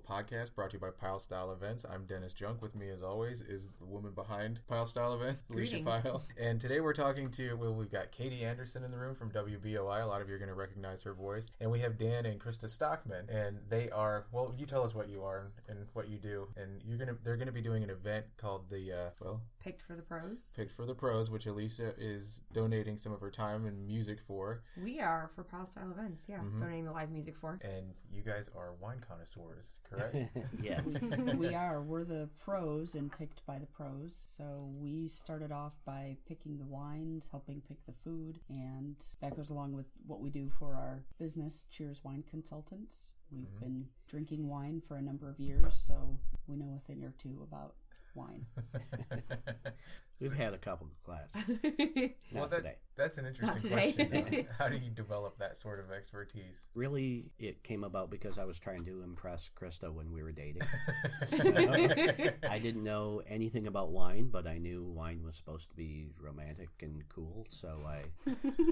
podcast brought to you by Pile Style Events. I'm Dennis Junk. With me, as always, is the woman behind Pile Style Event, Alicia Pile. And today we're talking to, well, we've got Katie Anderson in the room from WBOI. A lot of you are going to recognize her voice. And we have Dan and Krista Stockman. And they are, well, you tell us what you are and, and what you do. And you're going to, they're going to be doing an event called the, uh, well, Picked for the pros. Picked for the Pros, which Elisa is donating some of her time and music for. We are for Pile Style Events, yeah. Mhm. Donating the live music for. And you guys are wine connoisseurs, correct? yes. we are. We're the pros and picked by the pros. So we started off by picking the wines, helping pick the food, and that goes along with what we do for our business, Cheers Wine Consultants. We've Mhm. been drinking wine for a number of years, so we know a thing or two about wine. We've had a couple of classes. Well, that- today. That's an interesting Not today. question. How do you develop that sort of expertise? Really, it came about because I was trying to impress Krista when we were dating. I didn't know anything about wine, but I knew wine was supposed to be romantic and cool, so I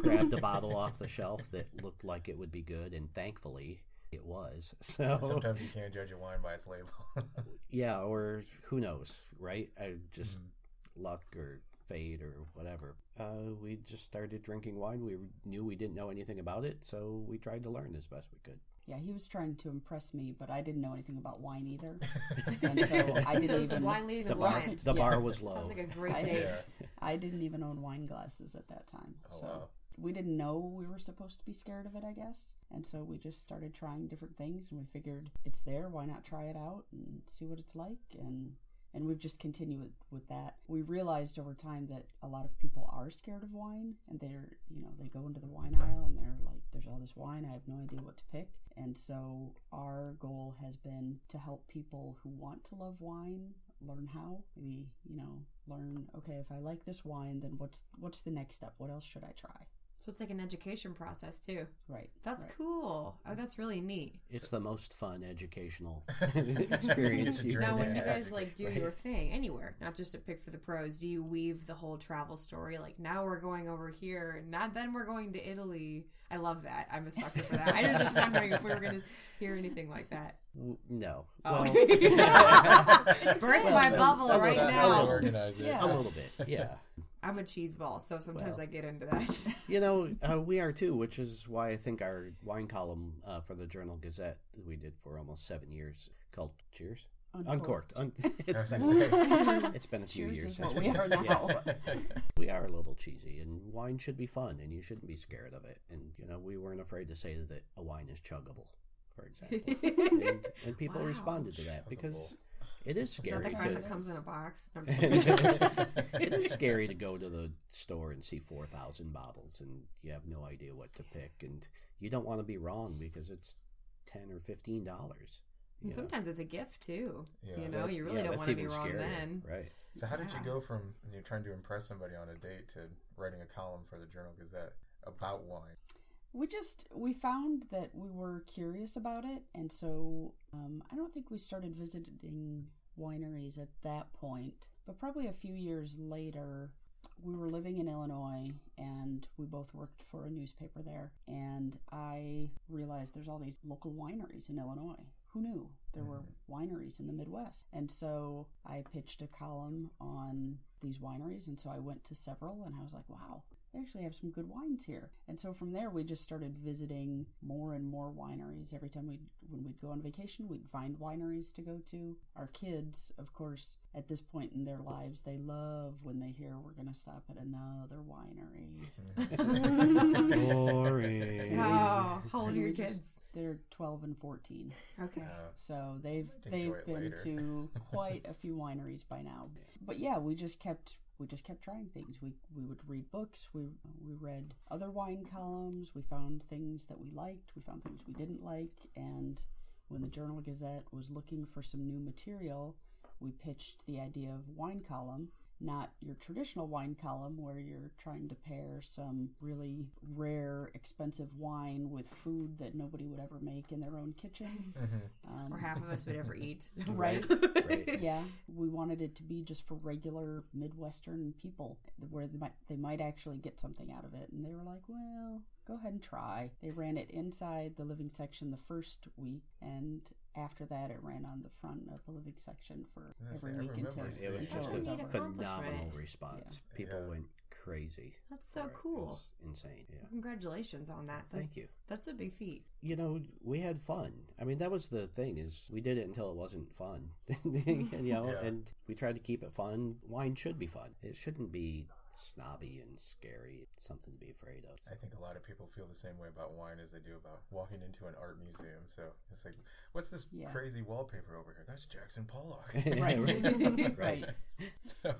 grabbed a bottle off the shelf that looked like it would be good, and thankfully it was. So, Sometimes you can't judge a wine by its label. yeah, or who knows, right? I just Mhm. luck or fate or whatever. Uh, we just started drinking wine. We knew we didn't know anything about it, so we tried to learn as best we could. Yeah, he was trying to impress me, but I didn't know anything about wine either. And so I didn't it was the even blind leading the, The bar, blind. the Yeah. bar was low. Sounds like a great I- date. Yeah. I didn't even own wine glasses at that time. Oh, so wow. We didn't know we were supposed to be scared of it, I guess. And so we just started trying different things and we figured it's there, why not try it out and see what it's like and and we've just continued with, that. We realized over time that a lot of people are scared of wine and they're, you know, they go into the wine aisle and they're like, there's all this wine, I have no idea what to pick. And so our goal has been to help people who want to love wine learn how. Maybe, you know, learn, okay, if I like this wine, then what's what's the next step? What else should I try? So it's like an education process too. Right. That's right. cool. Oh, that's really neat. It's the most fun educational experience you Now, when you guys like do right. your thing anywhere, not just to pick for the pros, do you weave the whole travel story? Like now we're going over here, and not then we're going to Italy. I love that. I'm a sucker for that. I was just wondering if we were going to hear anything like that. No. Oh. Well, Burst Well, my bubble right That's what how now. we organize it. Yeah. a little bit, yeah. I'm a cheese ball, so sometimes Well. I get into that. You know, uh, we are too, which is why I think our wine column uh, for the Journal Gazette that we did for almost seven years called Cheers. Uncorked. Un- it's, been, it's been a few Cheers years. since we are now. We are a little cheesy, and wine should be fun, and you shouldn't be scared of it. And you know, we weren't afraid to say that a wine is chuggable, for example, and, and people Wow. responded to that because it is It's not scary. the kind to, that comes in a box. No, I'm just kidding. it is scary to go to the store and see 4,000 bottles and you have no idea what to pick. And you don't want to be wrong because it's 10 or $15. And sometimes it's a gift too. Yeah. you know, That- you really yeah, don't want to be wrong scarier, then. Right. So how did you go from you're trying to impress somebody on a date to writing a column for the Journal Gazette about wine? We just we found that we were curious about it, and so um, I don't think we started visiting wineries at that point. But probably a few years later, we were living in Illinois, and we both worked for a newspaper there. And I realized there's all these local wineries in Illinois. Who knew there were wineries in the Midwest? And so I pitched a column on these wineries, and so I went to several, and I was like, wow, they actually have some good wines here. And so from there, we just started visiting more and more wineries. Every time we, when we'd go on vacation, we'd find wineries to go to. Our kids, of course, at this point in their lives, they love when they hear we're going to stop at another winery. Boring. Oh, how old are your we just- kids? They're 12 and 14. Okay. Uh, So they've they've been later. to quite a few wineries by now. But yeah, we just kept we just kept trying things. We we would read books. We we read other wine columns. We found things that we liked. We found things we didn't like. And when the Journal Gazette was looking for some new material, we pitched the idea of wine column. Not your traditional wine column where you're trying to pair some really rare, expensive wine with food that nobody would ever make in their own kitchen. Um, Or half of us would ever eat. Right. Right. yeah, we wanted it to be just for regular Midwestern people, where they might they might actually get something out of it. And they were like, "Well, go ahead and try." They ran it inside the living section the first week, and after that, it ran on the front of the living section for Yes, every week until, remember It was just a a phenomenal accomplishment. response. People Yeah. went crazy. That's so for it. It cool. was insane. Yeah. Congratulations on that. That's, Thank you. That's a big feat. You know, we had fun. I mean, that was the thing is we did it until it wasn't fun. you know, Yeah. and we tried to keep it fun. Wine should be fun. It shouldn't be snobby and scary. It's something to be afraid of. I think a lot of people feel the same way about wine as they do about walking into an art museum. So it's like, what's this Yeah. crazy wallpaper over here? That's Jackson Pollock. Right. right. Right. so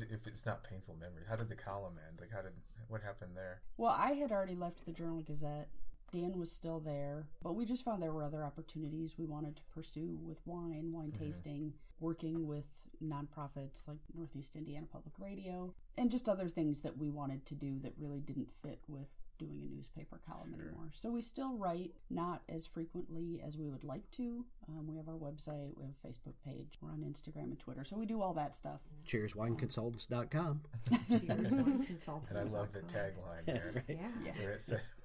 if it's not painful memory, how did the column end? Like, how did what happened there? Well, I had already left the Journal Gazette. Dan was still there, but we just found there were other opportunities we wanted to pursue with wine, wine Mhm. tasting, working with nonprofits like Northeast Indiana Public Radio, and just other things that we wanted to do that really didn't fit with doing a newspaper column Sure. anymore. So we still write, not as frequently as we would like to. Um, we have our website, we have a Facebook page, we're on Instagram and Twitter, so we do all that stuff. CheersWineConsultants.com. Cheers, wine consultants. And I love the tagline there. right. Yeah. Yeah.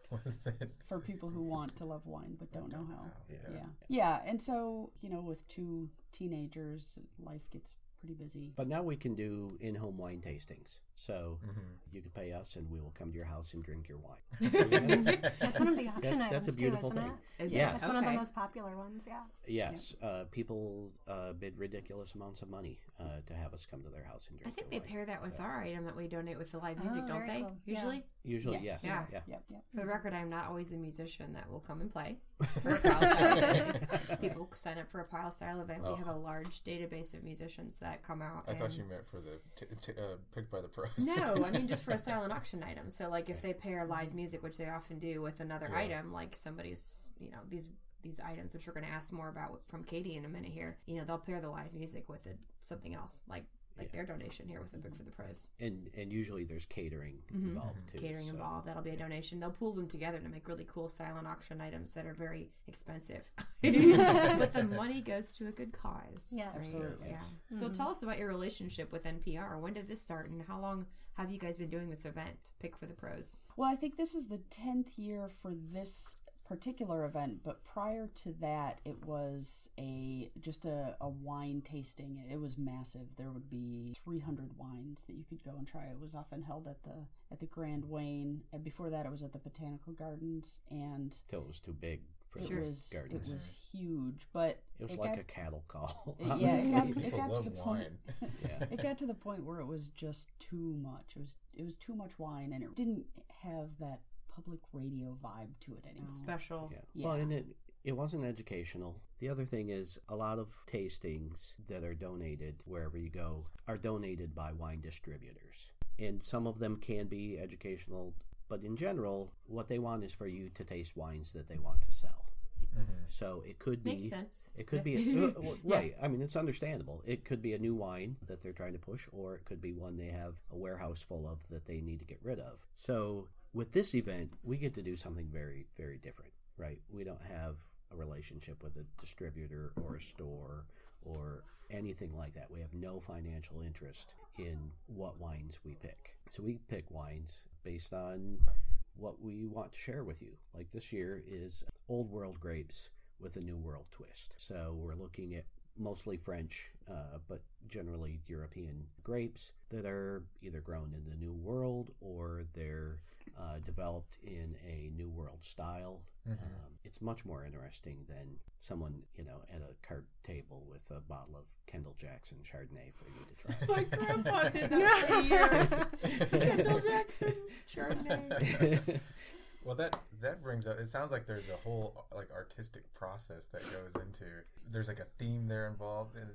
Where it said, was it? For people who want to love wine but don't know how. Yeah. Yeah. Yeah. And so, you know, with two teenagers, life gets pretty busy. But now we can do in-home wine tastings. So Mhm. you can pay us, and we will come to your house and drink your wine. That's one of the auction That- that's a beautiful too, isn't thing. it? Is Yes. it? That's one of the most popular ones. Yeah. Yes, uh, people uh, bid ridiculous amounts of money uh, to have us come to their house and I think their they wine. pair that with So, our item that we donate with the live music, Oh, don't they? cool. Yeah. Usually? Usually, yes. Yes. Yeah. Yep. Yep. For the record, I'm not always a musician that will come and play for a pile style people sign up for a pile style event, Oh. we have a large database of musicians that come out. I thought you meant for the t- t- uh, picked by the pros. No, I mean just for a silent auction item. So like if they pair live music, which they often do, with another Yeah. item, like somebody's, you know, these these items, which we're going to ask more about from Katie in a minute here. You know, they'll pair the live music with it, something else, like like Yeah. their donation here with the Pick for the Pros. and and usually there's catering Mhm. involved too. Catering so- involved, that'll be a donation. They'll pool them together to make really cool silent auction items that are very expensive. but the money goes to a good cause. Yeah. right? Absolutely. Yeah. So tell us about your relationship with NPR. When did this start and how long have you guys been doing this event, Pick for the Pros? Well, I think this is the 10th year for this particular event, but prior to that, it was a just a, a wine tasting. It was massive. There would be 300 wines that you could go and try. It was often held at the at the Grand Wayne, and before that, it was at the Botanical Gardens, and till it was too big for it the was gardens. it was huge. But It was it like got- a cattle call. It- yeah, it got, it got to love the point. Yeah. it got to the point where it was just too much. It was it was too much wine, and it didn't have that public radio vibe to it anymore. Special. Yeah. Yeah. Well, and it it wasn't educational. The other thing is a lot of tastings that are donated wherever you go are donated by wine distributors. And some of them can be educational, but in general, what they want is for you to taste wines that they want to sell. Mhm. So it could be Makes sense. It could Yeah. be uh, well, Yeah. right. I mean, it's understandable. It could be a new wine that they're trying to push, or it could be one they have a warehouse full of that they need to get rid of. So with this event, we get to do something very, very different, right? We don't have a relationship with a distributor or a store or anything like that. We have no financial interest in what wines we pick. So we pick wines based on what we want to share with you. Like this year is old world grapes with a new world twist. So we're looking at mostly French, uh, but generally European grapes that are either grown in the New World or they're uh, developed in a New World style. Mhm. Um, it's much more interesting than someone, you know, at a card table with a bottle of Kendall Jackson Chardonnay for you to try. My grandpa did that for years. Kendall Jackson, Chardonnay. Well, that that brings up. It sounds like there's a whole like artistic process that goes into. There's like a theme there involved, and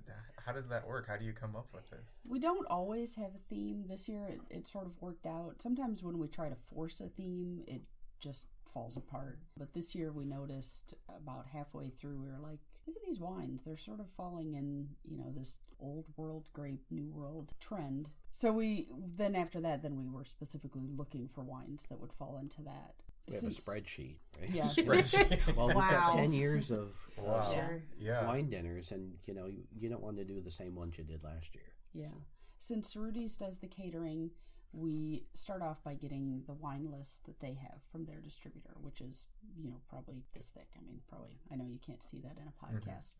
how does that work? How do you come up with this? We don't always have a theme. This year, it, it sort of worked out. Sometimes when we try to force a theme, it just falls apart. But this year, we noticed about halfway through, we were like, look at these wines. They're sort of falling in, you know, this old world grape, new world trend. So we then after that, then we were specifically looking for wines that would fall into that. We have a spreadsheet, right? Yes. Spreadsheet. Well, we've got 10 years of uh, Wow. Sure. Yeah. wine dinners, and you know, you, you don't want to do the same ones you did last year. Yeah. Since Rudy's does the catering, we start off by getting the wine list that they have from their distributor, which is, you know, probably this thick. I mean, probably, I know you can't see that in a podcast,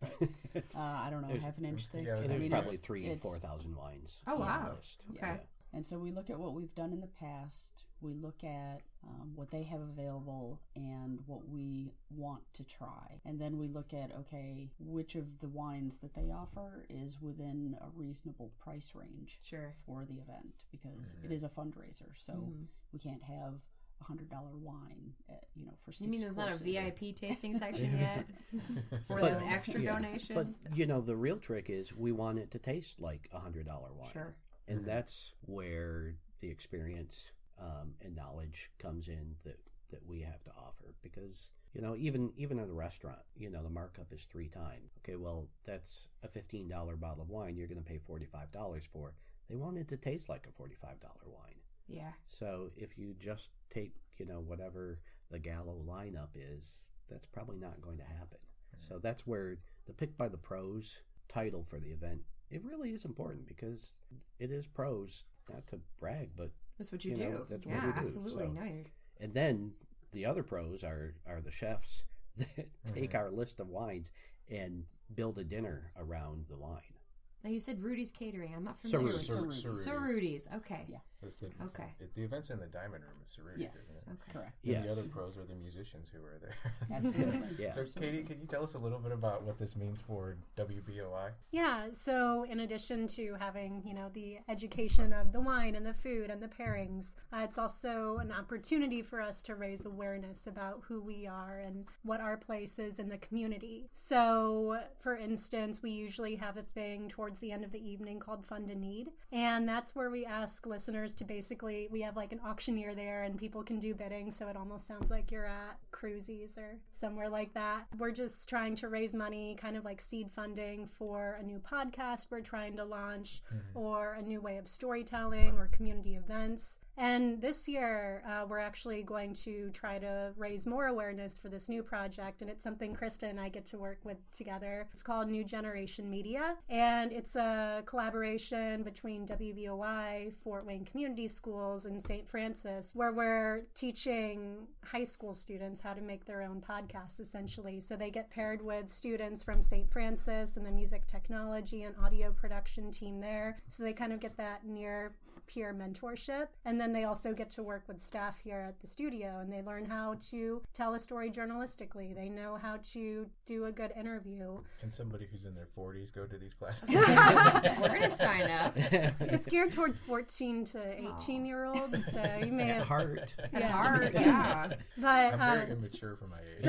but uh, I don't know, half an inch thick. yeah, it was I mean, probably it's- three, it's- four thousand wines. Oh, on wow. list. Okay. Yeah. And so we look at what we've done in the past, we look at um, what they have available and what we want to try. And then we look at, okay, which of the wines that they offer is within a reasonable price range Sure. for the event because it is a fundraiser. So Mhm. we can't have a hundred dollar wine, at, you know, for six You mean there's not a. VIP tasting section yet? For those extra yeah, donations? But you know, the real trick is we want it to taste like a hundred dollar wine. Sure. And Mhm. that's where the experience um, and knowledge comes in that that we have to offer. Because you know even even at a restaurant you know the markup is three times. Okay well that's a $15 bottle of wine you're going to pay $45 for. They want it to taste like a $45 wine. Yeah. so if you just take you know whatever the gallo lineup is that's probably not going to happen. So that's where the pick by the pros title for the event it really is important because it is pros not to brag but That's what you, You do. know, that's what yeah, we do, absolutely. so- No, you're and then the other pros are are the chefs that mm-hmm. take our list of wines and build a dinner around the wine Now you said Rudy's Catering. I'm not familiar Rudy's. with Sir- Sir, Sir Sir Rudy's. Rudy's. Okay. Yeah. It's the, Okay. it- the event's in the diamond room at Cerruti's, Yes. isn't it? Okay. Correct. And the Yes. other pros are the musicians who are there. Absolutely. Yeah. So, Katie, can you tell us a little bit about what this means for WBOI? Yeah, so in addition to having, you know, the education of the wine and the food and the pairings, uh, it's also an opportunity for us to raise awareness about who we are and what our place is in the community. So, for instance, we usually have a thing towards the end of the evening called Fund a Need, and that's where we ask listeners to basically, we have like an auctioneer there and people can do bidding, so it almost sounds like you're at Christie's or somewhere like that. We're just trying to raise money, kind of like seed funding for a new podcast we're trying to launch, mm-hmm. or a new way of storytelling, or community events. And this year, uh, we're actually going to try to raise more awareness for this new project, and it's something Krista and I get to work with together. It's called New Generation Media, and it's a collaboration between WBOI, Fort Wayne Community Schools, and St. Francis, where we're teaching high school students how to make their own podcasts, essentially. So they get paired with students from St. Francis and the music technology and audio production team there. So they kind of get that near peer mentorship. And then they also get to work with staff here at the studio and they learn how to tell a story journalistically. They know how to do a good interview. Can somebody who's in their 40s go to these classes? We're gonna sign up. It's geared towards 14 to 18 year olds, so you may at have. heart At Yeah. heart, yeah. But I'm uh, very immature for my age.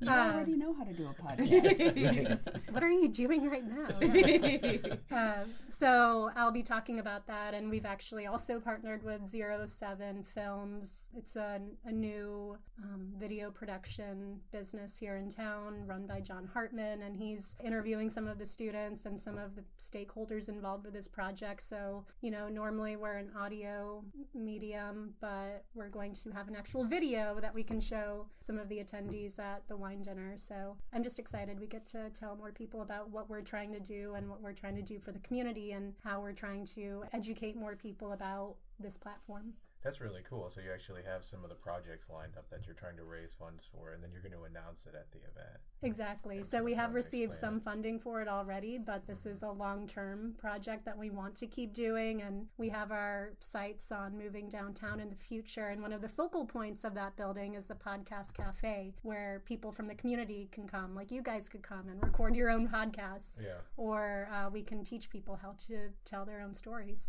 You Uh, already know how to do a podcast. what are you doing right now? Uh, so I'll be talking about that, and we've actually also partnered with Zero Seven Films. It's a, a new um, video production business here in town, run by John Hartman, and he's interviewing some of the students and some of the stakeholders involved with this project. So you know, normally we're an audio medium, but we're going to have an actual video that we can show some of the attendees at the wine dinner. So I'm just excited we get to tell more people about what we're trying to do and what we're trying to do for the community and how we're trying to educate more people about this platform. That's really cool. So you actually have some of the projects lined up that you're trying to raise funds for, and then you're going to announce it at the event. Exactly. And So we have received some funding for it already, but this is a long term project that we want to keep doing. And we have our sights on moving downtown in the future. And one of the focal points of that building is the Podcast Cafe, where people from the community can come, like you guys could come and record your own podcasts, Yeah, or uh, we can teach people how to tell their own stories.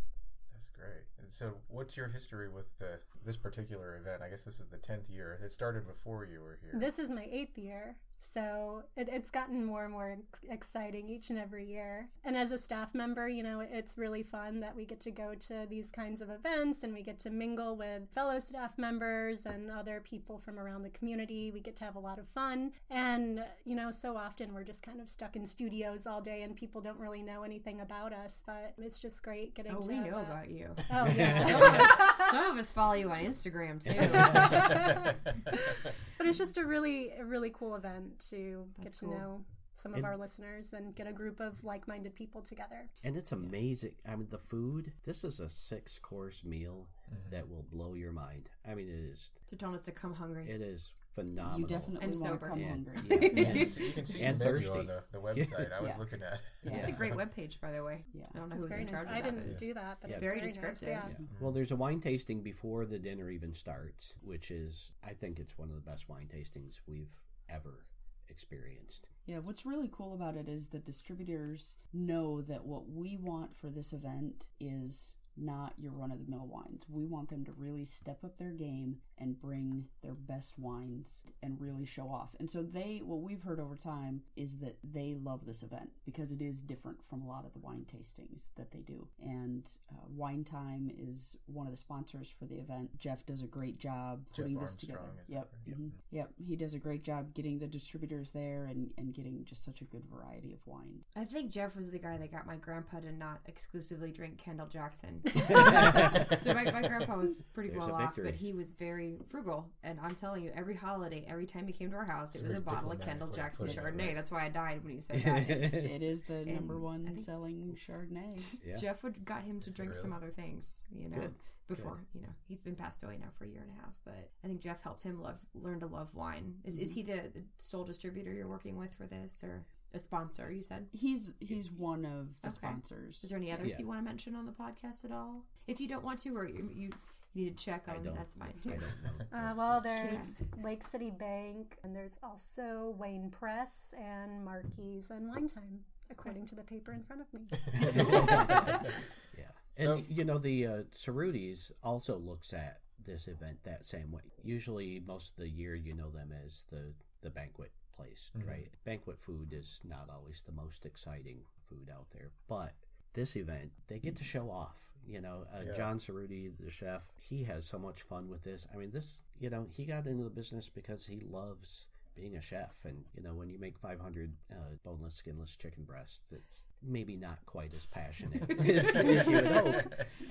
Great. And so, what's your history with the, this particular event? I guess this is the 10th year. It started before you were here. This is my eighth year, so it, it's gotten more and more exciting each and every year. And as a staff member, you know, it's really fun that we get to go to these kinds of events and we get to mingle with fellow staff members and other people from around the community. We get to have a lot of fun. And, you know, so often we're just kind of stuck in studios all day and people don't really know anything about us, but it's just great getting Oh, to. we know uh, about you. Oh, Some yeah. of, us, some of us follow you on Instagram too. but it's just a really a really cool event to That's get cool. to know some of And- our listeners and get a group of like-minded people together. And it's amazing. I mean, the food. This is a six-course meal mm-hmm. that will blow your mind. I mean, it is. To tell us to come hungry. It is phenomenal. You definitely And want sober. come Yeah. hungry. Yeah. You can And- see, you can see and the menu thirsty. on the, the website. I was Yeah. looking at. Yeah. It's a great webpage, by the way. Yeah. I don't know It's who's very in nice. charge of I didn't do that, but Yeah. it's Very very, descriptive. Nice. Yeah. Yeah. Mm-hmm. Well, there's a wine tasting before the dinner even starts, which is, I think, it's one of the best wine tastings we've ever experienced. Yeah, what's really cool about it is the distributors know that what we want for this event is not your run of the mill wines. We want them to really step up their game and bring their best wines and really show off. And so they what we've heard over time is that they love this event because it is different from a lot of the wine tastings that they do. And uh, Wine Time is one of the sponsors for the event. Jeff does a great job Jeff putting this Armstrong together. is Yep. it? Yep. mhm. Yep, he does a great job getting the distributors there and, and getting just such a good variety of wine. I think Jeff was the guy that got my grandpa to not exclusively drink Kendall Jackson. so my, my grandpa was pretty There's well off, but he was very frugal. And I'm telling you, every holiday, every time he came to our house, It's it was a very bottle of Kendall Jackson putting it, Chardonnay. right? That's why I died when you said that. It is the number one selling Chardonnay. Yeah. Jeff would got him to Is it drink some other things, you know, Good, before you know he's been passed away now for a year and a half. But I think Jeff helped him love, learn to love wine. Is is mm-hmm. he the, the sole distributor you're working with for this, or a sponsor? You said. He's he's one of the Okay. sponsors. Is there any others Yeah. you want to mention on the podcast at all? If you don't want to, or you, you need to check I on, that's fine I too. don't know. Uh, well, there's Lake City Bank, and there's also Wayne Press and Marquise and Wine Time, according to the paper in front of me. Yeah. And So- you know the uh, Cerrutis also looks at this event that same way. Usually, most of the year, you know them as the the banquet place, Mhm. right? Banquet food is not always the most exciting food out there, but this event they get to show off. You know, uh, Yeah. John Cerruti, the chef, he has so much fun with this. I mean, this you know he got into the business because he loves being a chef and you know when you make 500 uh, boneless skinless chicken breasts it's maybe not quite as passionate as, as you would hope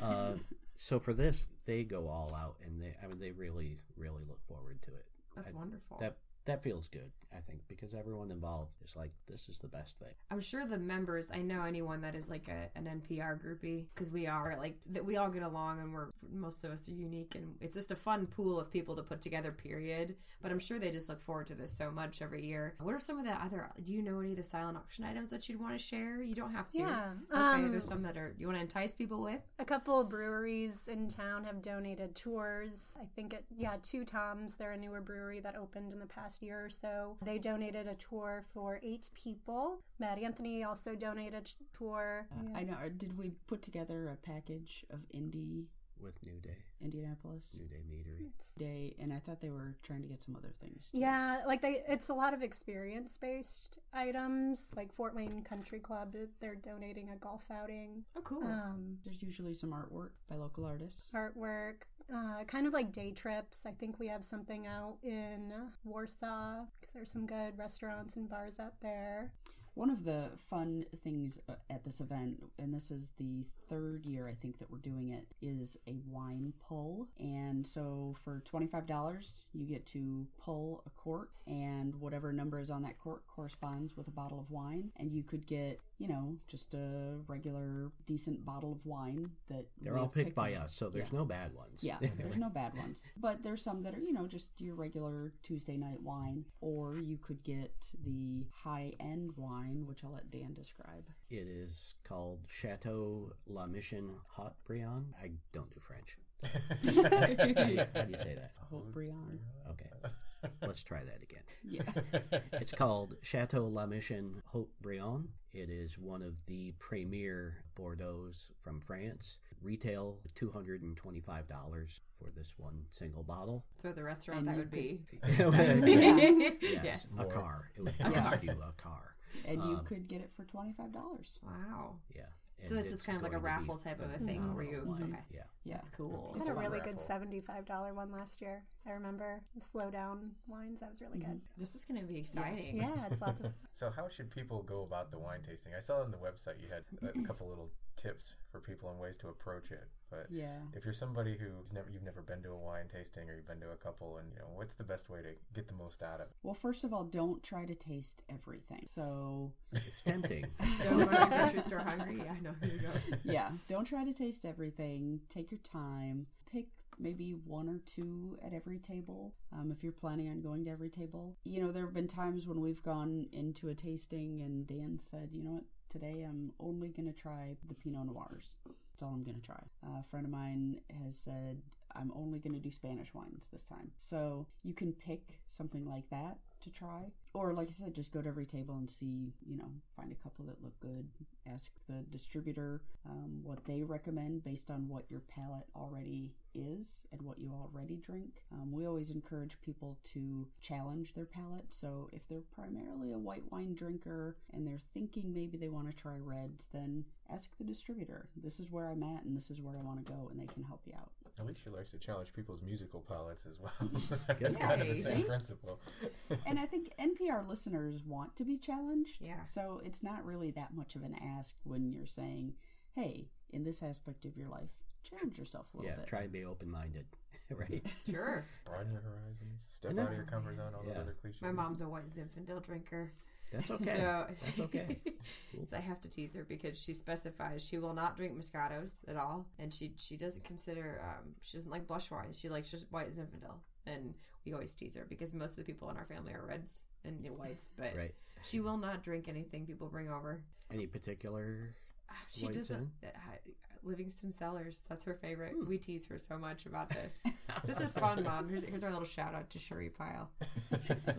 uh, so for this they go all out and they i mean they really really look forward to it That's I- wonderful. that that feels good i think because everyone involved is like this is the best thing I'm sure the members. I know anyone that is like a, an NPR groupie because we are like that. We all get along, and we're most of us are unique, and it's just a fun pool of people to put together. Period. But I'm sure they just look forward to this so much every year. What are some of the other? Do you know any of the silent auction items that you'd want to share? You don't have to. Yeah, Okay. um, there's some that are. You want to entice people with? A couple of breweries in town have donated tours. I think it, yeah, Two Toms. They're a newer brewery that opened in the past year or so. They donated a tour for eight people. Mad Anthony also donated a tour. Yeah. I know. Did we put together a package of indie? with new day Indianapolis new day meadery Day? And I thought they were trying to get some other things. Too. Yeah, like they, it's a lot of experience based items. Like Fort Wayne Country Club, they're donating a golf outing. Oh, cool. Um, There's usually some artwork by local artists. artwork, uh, kind of like day trips. I think we have something out in Warsaw because there's some good restaurants and bars out there. One of the fun things uh, at this event, and this is the third year I think that we're doing it, is a wine pull. And so for $25, you get to pull a quart, and whatever number is on that quart corresponds with a bottle of wine. And you could get, you know, just a regular, decent bottle of wine that they're all have picked by out. us so there's Yeah. no bad ones Yeah, there's no bad ones. But there's some that are, you know, just your regular Tuesday night wine. Or you could get the high end wine, which I'll let Dan describe. It is called Chateau La Mission Haut Brion. I don't do French. How do you, how do you say that? Haut Brion. Okay, let's try that again. Yeah. It's called Chateau La Mission Haut Brion. It is one of the premier Bordeaux's from France. Retail $225 for this one single bottle. so the restaurant and that would be. yes, yes. a car. It would cost you a car. And you Um, could get it for $25. Wow. Yeah. So this is kind of like a going to be raffle type of a thing where you. phenomenal. Okay. Yeah. Yeah. That's cool. I It's had a a fun really good seventy-five dollar one last year. I remember the slow down wines. That was really mm-hmm. good. This is going to be exciting. Yeah, it's lots of. So how should people go about the wine tasting? I saw on the website you had a couple little tips for people and ways to approach it. But Yeah. if you're somebody who's never you've never been to a wine tasting or you've been to a couple, and you know what's the best way to get the most out of it? Well, first of all, don't try to taste everything. So, It's tempting. Don't go to the grocery store hungry. Yeah, I know. Here you go. yeah, don't try to taste everything. Take your time. Pick maybe one or two at every table um, if you're planning on going to every table. You know, there have been times when we've gone into a tasting and Dan said, you know what, today I'm only going to try the Pinot Noirs. That's all I'm going to try. Uh, a friend of mine has said, I'm only going to do Spanish wines this time. So you can pick something like that to try. Or, like I said, just go to every table and see, you know, find a couple that look good. Ask the distributor um, what they recommend based on what your palate already is and what you already drink. Um, we always encourage people to challenge their palate. So, if they're primarily a white wine drinker and they're thinking maybe they want to try reds, then ask the distributor. This is where I'm at and this is where I want to go, and they can help you out. At least she likes to challenge people's musical palates as well. it's Yeah, kind of the same see? principle. and I think NPR listeners want to be challenged. Yeah. So it's not really that much of an ask when you're saying, hey, in this aspect of your life, challenge yourself a little yeah, bit. try and be open minded. right? Sure. Broaden your horizons. Step And out of your comfort zone. All those other cliches. My mom's a white Zinfandel drinker. That's okay. So That's okay. Cool. I have to tease her because she specifies she will not drink Moscatos at all, and she she doesn't consider um, she doesn't like blush wines. She likes just white Zinfandel, and we always tease her because most of the people in our family are reds and whites, but Right. she will not drink anything people bring over. Any particular? She White doesn't. Zin? Livingston Cellars. That's her favorite. Hmm. We tease her so much about this. this is fun, Mom. Here's, here's our little shout out to Cherie Pyle.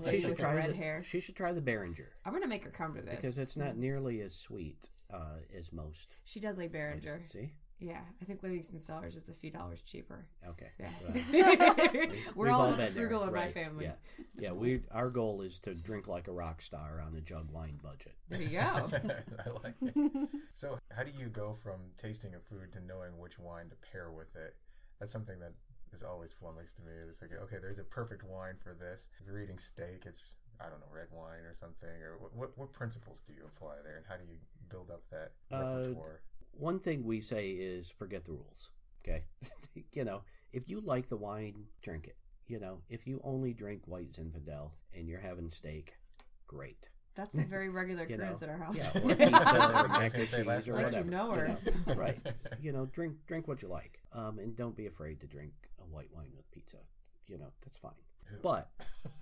She should try red the, hair. She should try the Beringer I'm gonna make her come to this because it's not nearly as sweet uh, as most. She does like Beringer. See? Yeah, I think Livingston Cellars is a few dollars cheaper. Okay. Yeah. Well, We're we've all been about the there, frugal in my family. Yeah, yeah. We our goal is to drink like a rock star on a jug wine budget. There you go. I like it. So, how do you go from tasting a food to knowing which wine to pair with it? That's something that is always flummoxed to me. It's like, okay, there's a perfect wine for this. If you're eating steak, it's I don't know, red wine or something. Or what what, what principles do you apply there, and how do you build up that Uh, repertoire? One thing we say is forget the rules. Okay, you know, if you like the wine, drink it. You know, if you only drink white Zinfandel and you're having steak, great. That's a very regular You know, occurrence at our house. Yeah, or pizza or mac and cheese last or time. Like you whatever. know her. know, right? You know, drink drink what you like, um, and don't be afraid to drink a white wine with pizza. You know, that's fine. But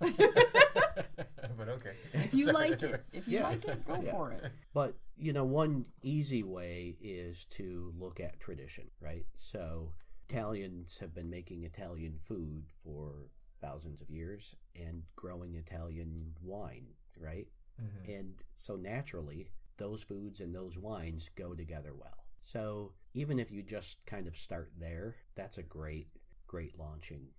but okay. If you Sorry. like it, if you Yeah. like it, go Yeah. for it. But you know, one easy way is to look at tradition, right? So Italians have been making Italian food for thousands of years and growing Italian wine, right? Mhm. And so naturally, those foods and those wines go together well. So even if you just kind of start there, that's a great, great launching point.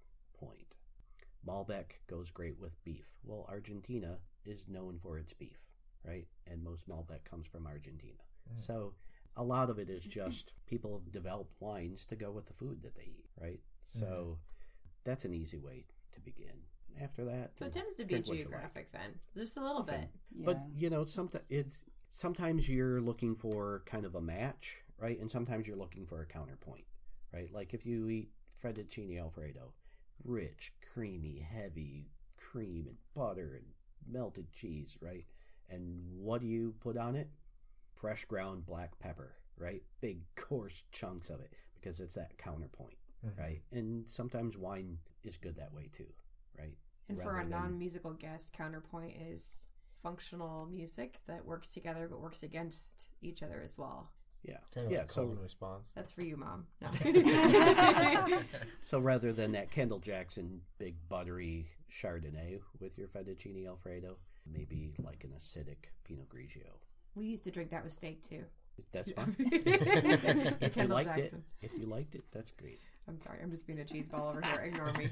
Malbec goes great with beef. Well, Argentina is known for its beef, right? And most Malbec comes from Argentina. Mm. So a lot of it is just people have developed wines to go with the food that they eat, right? So that's an easy way to begin. After that, So it tends to be drink what you like. geographic then, just a little bit. Yeah. But you know, sometimes it's sometimes you're looking for kind of a match, right? And sometimes you're looking for a counterpoint, right? Like if you eat fettuccine alfredo, rich, creamy, heavy cream and butter and melted cheese, right? And what do you put on it? Fresh ground black pepper, right? Big coarse chunks of it because it's that counterpoint, Mhm. right? And sometimes wine is good that way too, right? And for Rather our than- non-musical guest, counterpoint is functional music that works together but works against each other as well. Yeah, Kind of yeah. like so call and response. That's for you, mom. No. So rather than that Kendall Jackson big buttery Chardonnay with your fettuccine alfredo, maybe like an acidic Pinot Grigio. we used to drink that with steak too. That's fine. The if you Kendall liked Jackson. it, if you liked it, that's great. I'm sorry, I'm just being a cheese ball over here. Ignore me.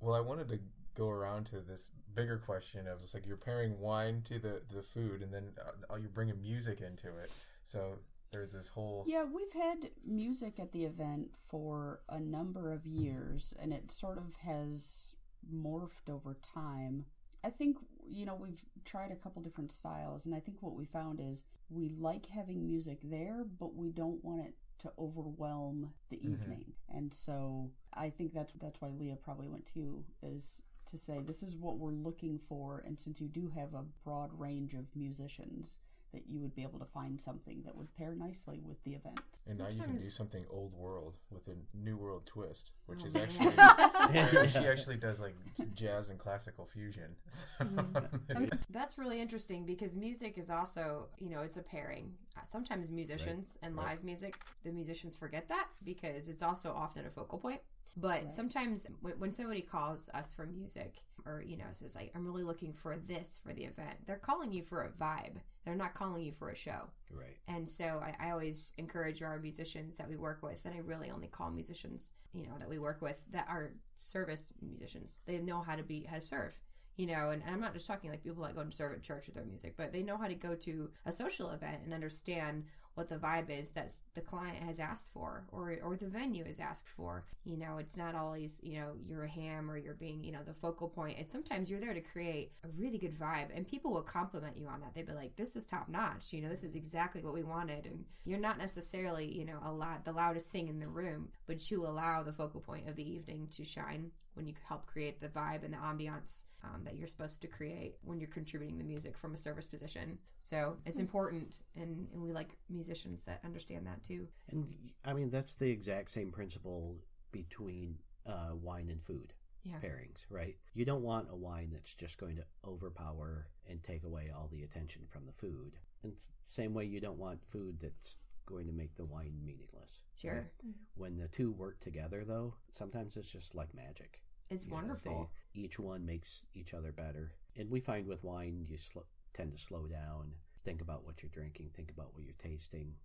well, I wanted to go around to this bigger question of it's like you're pairing wine to the the food, and then uh, you're bringing music into it. So there's this whole Yeah, we've had music at the event for a number of years, and it sort of has morphed over time. I think, you know, we've tried a couple different styles, and I think what we found is we like having music there, but we don't want it to overwhelm the Mhm. evening. And so I think that's that's why Leah probably went to you is to say this is what we're looking for and since you do have a broad range of musicians that you would be able to find something that would pair nicely with the event. And now you can do something old world with a new world twist, which Oh, is man. actually she actually does like jazz and classical fusion. So, it's- That's really interesting because music is also, you know, it's a pairing. Uh, sometimes musicians and Right. live music, the musicians forget that because it's also often a focal point. But sometimes when, when somebody calls us for music or, you know, says, like, I'm really looking for this for the event, they're calling you for a vibe. They're not calling you for a show. Right. And so I, I always encourage our musicians that we work with, and I really only call musicians, you know, that we work with that are service musicians. They know how to be how to serve, you know, and, and I'm not just talking like people that go and serve at church with their music, but they know how to go to a social event and understand what the vibe is that the client has asked for or or the venue has asked for. You know, it's not always, you know, you're a ham or you're being, you know, the focal point. And sometimes you're there to create a really good vibe and people will compliment you on that. They'd be like, This is top notch, you know, this is exactly what we wanted and you're not necessarily, you know, a lot the loudest thing in the room, but you allow the focal point of the evening to shine when you help create the vibe and the ambiance um, that you're supposed to create when you're contributing the music from a service position. So it's important, and, and we like musicians that understand that too. And I mean, that's the exact same principle between uh, wine and food Yeah. pairings, right? You don't want a wine that's just going to overpower and take away all the attention from the food. And same way, you don't want food that's going to make the wine meaningless. Sure. right? When the two work together, though, sometimes it's just like magic. It's You know, wonderful. they- each one makes each other better. And we find with wine, you sl- tend to slow down, think about what you're drinking, think about what you're tasting,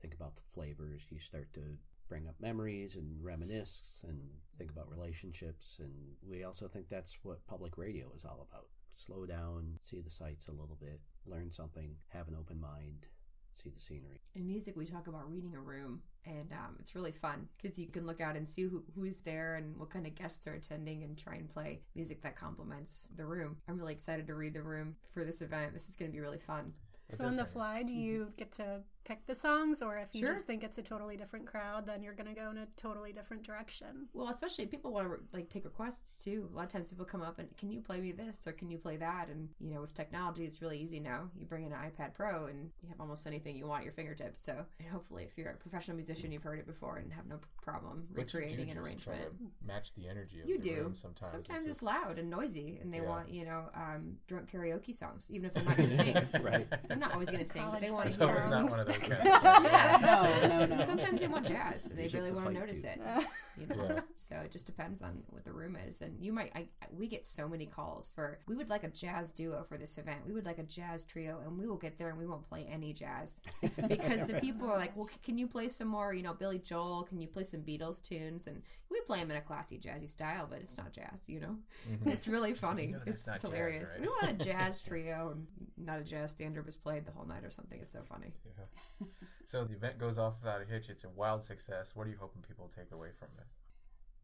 think about the flavors. You start to bring up memories and reminisce and think about relationships. And we also think that's what public radio is all about. Slow down, see the sights a little bit, learn something, have an open mind, see the scenery. In music, we talk about reading a room, and um, it's really fun because you can look out and see who, who's there and what kind of guests are attending and try and play music that complements the room. I'm really excited to read the room for this event. This is going to be really fun. It So on the fly, do you get to pick the songs, or if you Sure. just think it's a totally different crowd, then you're going to go in a totally different direction? Well, especially people want to like take requests too. A lot of times people come up and can you play me this or can you play that? And you know, with technology, it's really easy now. You bring in an iPad Pro and you have almost anything you want at your fingertips. So and hopefully, if you're a professional musician, you've heard it before and have no problem But you do recreating an just try arrangement. to match the energy of You the do. room sometimes. Sometimes It's it's loud and noisy, and they Yeah. want you know um, drunk karaoke songs, even if they're not going to sing. Right. They're not always going to sing, but they want to So hear. It's not one of those kind Yeah. No, no, no. Sometimes they want jazz. They Music really want to notice to. it. you know Yeah. so it just depends on what the room is and you might I, we get so many calls for we would like a jazz duo for this event we would like a jazz trio and we will get there and we won't play any jazz because the people are like well can you play some more you know billy joel can you play some beatles tunes and we play them in a classy jazzy style but it's not jazz you know Mhm. it's really funny "You know that's it's, not it's jazz, hilarious right?" we want a jazz trio and not a jazz standard was played the whole night or something it's so funny Yeah. So the event goes off without a hitch. It's a wild success. What are you hoping people take away from it?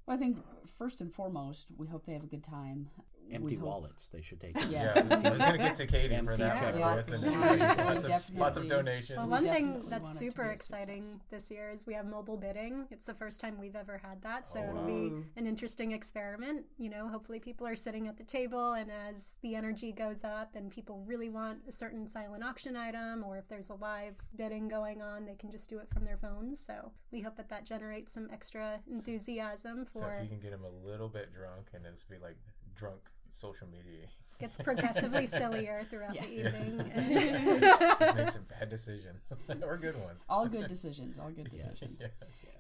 Well, I think first and foremost, we hope they have a good time. Empty hope- wallets, they should take. Yeah. Yeah, I going to get to Katie for that one. checkbooks. Yes, Yeah, lots, of, lots of donations. Well, We one thing that's want it to super exciting success. this year is we have mobile bidding. It's the first time we've ever had that, so Oh, it'll wow. be an interesting experiment. You know, hopefully people are sitting at the table, and as the energy goes up and people really want a certain silent auction item, or if there's a live bidding going on, they can just do it from their phones. So we hope that that generates some extra enthusiasm for. so for if you can get them a little bit drunk and it's be like drunk social media. gets progressively sillier throughout Yeah. the Yeah. evening. Just make some bad decisions or good ones. All good decisions. All good Yes. decisions. Yes.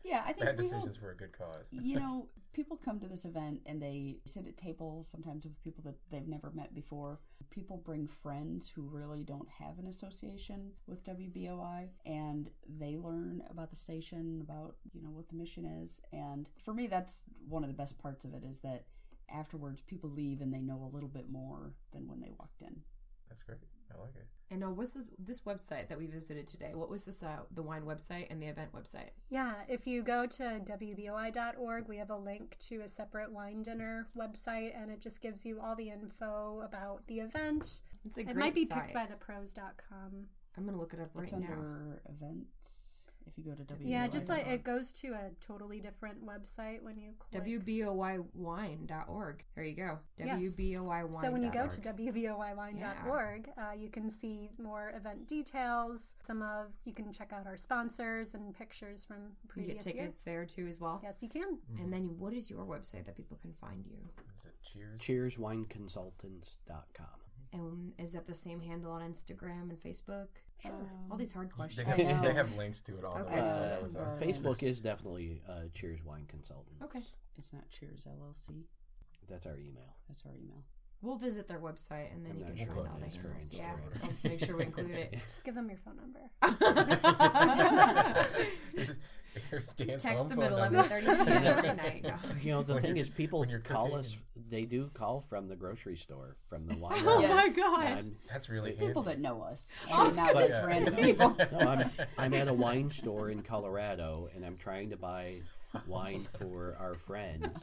Yeah, I think Bad we hope- decisions for a good cause. you know, people come to this event and they sit at tables sometimes with people that they've never met before. People bring friends who really don't have an association with WBOI and they learn about the station, about, you know, what the mission is. And for me that's one of the best parts of it is that afterwards people leave and they know a little bit more than when they walked in. That's great. I like it. and uh, what's this, this website that we visited today what was this uh, the wine website and the event website Yeah, if you go to WBOI.org, we have a link to a separate wine dinner website, and it just gives you all the info about the event. it's a great It might be site picked by the pros.com. i'm gonna look it up right it's now under events. If you go to W. Yeah, just like it goes to a totally different website when you click. WBOIWine.org. There you go. Yes. WBOIWine. So when you go to wboiwine.org, uh, you can see more event details. Some of you can check out our sponsors and pictures from you previous get tickets years. there too as well. Yes, you can. And then what is your website that people can find you? Is it Cheers? CheersWineConsultants.com. And is that the same handle on Instagram and Facebook? Sure. All these hard They questions. have, I they have links to it all Okay. the website. Uh, was. Uh, Facebook is definitely uh, Cheers Wine Consultants. Okay. It's not Cheers LLC. That's our email. That's our email. We'll visit their website and then I'm you can sure find what all the it is handles. Yeah, Instagram. I'll make sure we include it. Just give them your phone number. here's, here's Dan's Text home them at eleven thirty p.m. every night. No. You know, the When thing is, people when you're call cooking us. And- They do call from the grocery store, from the wine. Oh shop. my gosh. I'm, That's really People handy. that know us. I mean, not but- just random people. no, I'm, I'm at a wine store in Colorado, and I'm trying to buy wine for our friends.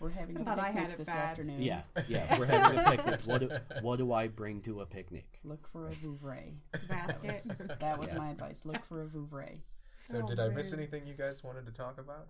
We're having a I thought I picnic had it this bad. afternoon. Yeah, yeah, we're having a picnic. What do, what do I bring to a picnic? Look for a Vouvray. Basket. That was Yeah. my advice. Look for a Vouvray. So, Oh, did I miss anything you guys wanted to talk about?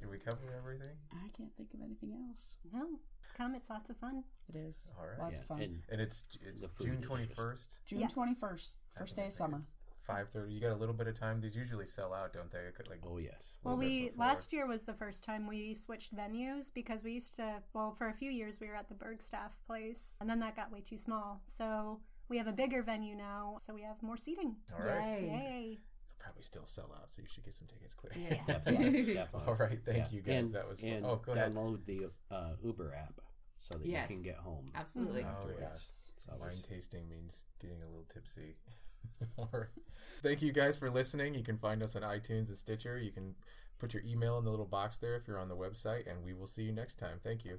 Did we cover everything? I can't think of anything else. No, just come. It's lots of fun. It is. All right. Lots Yeah, of fun. and And it's it's The June is twenty just- first, June Yes. 21st, first day of summer. five thirty. You got a little bit of time. These usually sell out, don't they? Like oh yes, Well, we last year was the first time we switched venues because we used to. Well, for a few years we were at the Bergstaff place, and then that got way too small. So we have a bigger venue now, so we have more seating. All right. Yay. Yay! They'll probably still sell out, so you should get some tickets quick. Yeah. definitely, definitely. All right. Thank Yeah. you guys. And, that was fun. and Oh, go ahead. download the uh, Uber app so that Yes. you can get home. Absolutely. Oh yes. So Wine was- tasting means getting a little tipsy. All right. Thank you guys for listening. You can find us on iTunes and Stitcher. You can put your email in the little box there if you're on the website, and we will see you next time. Thank you.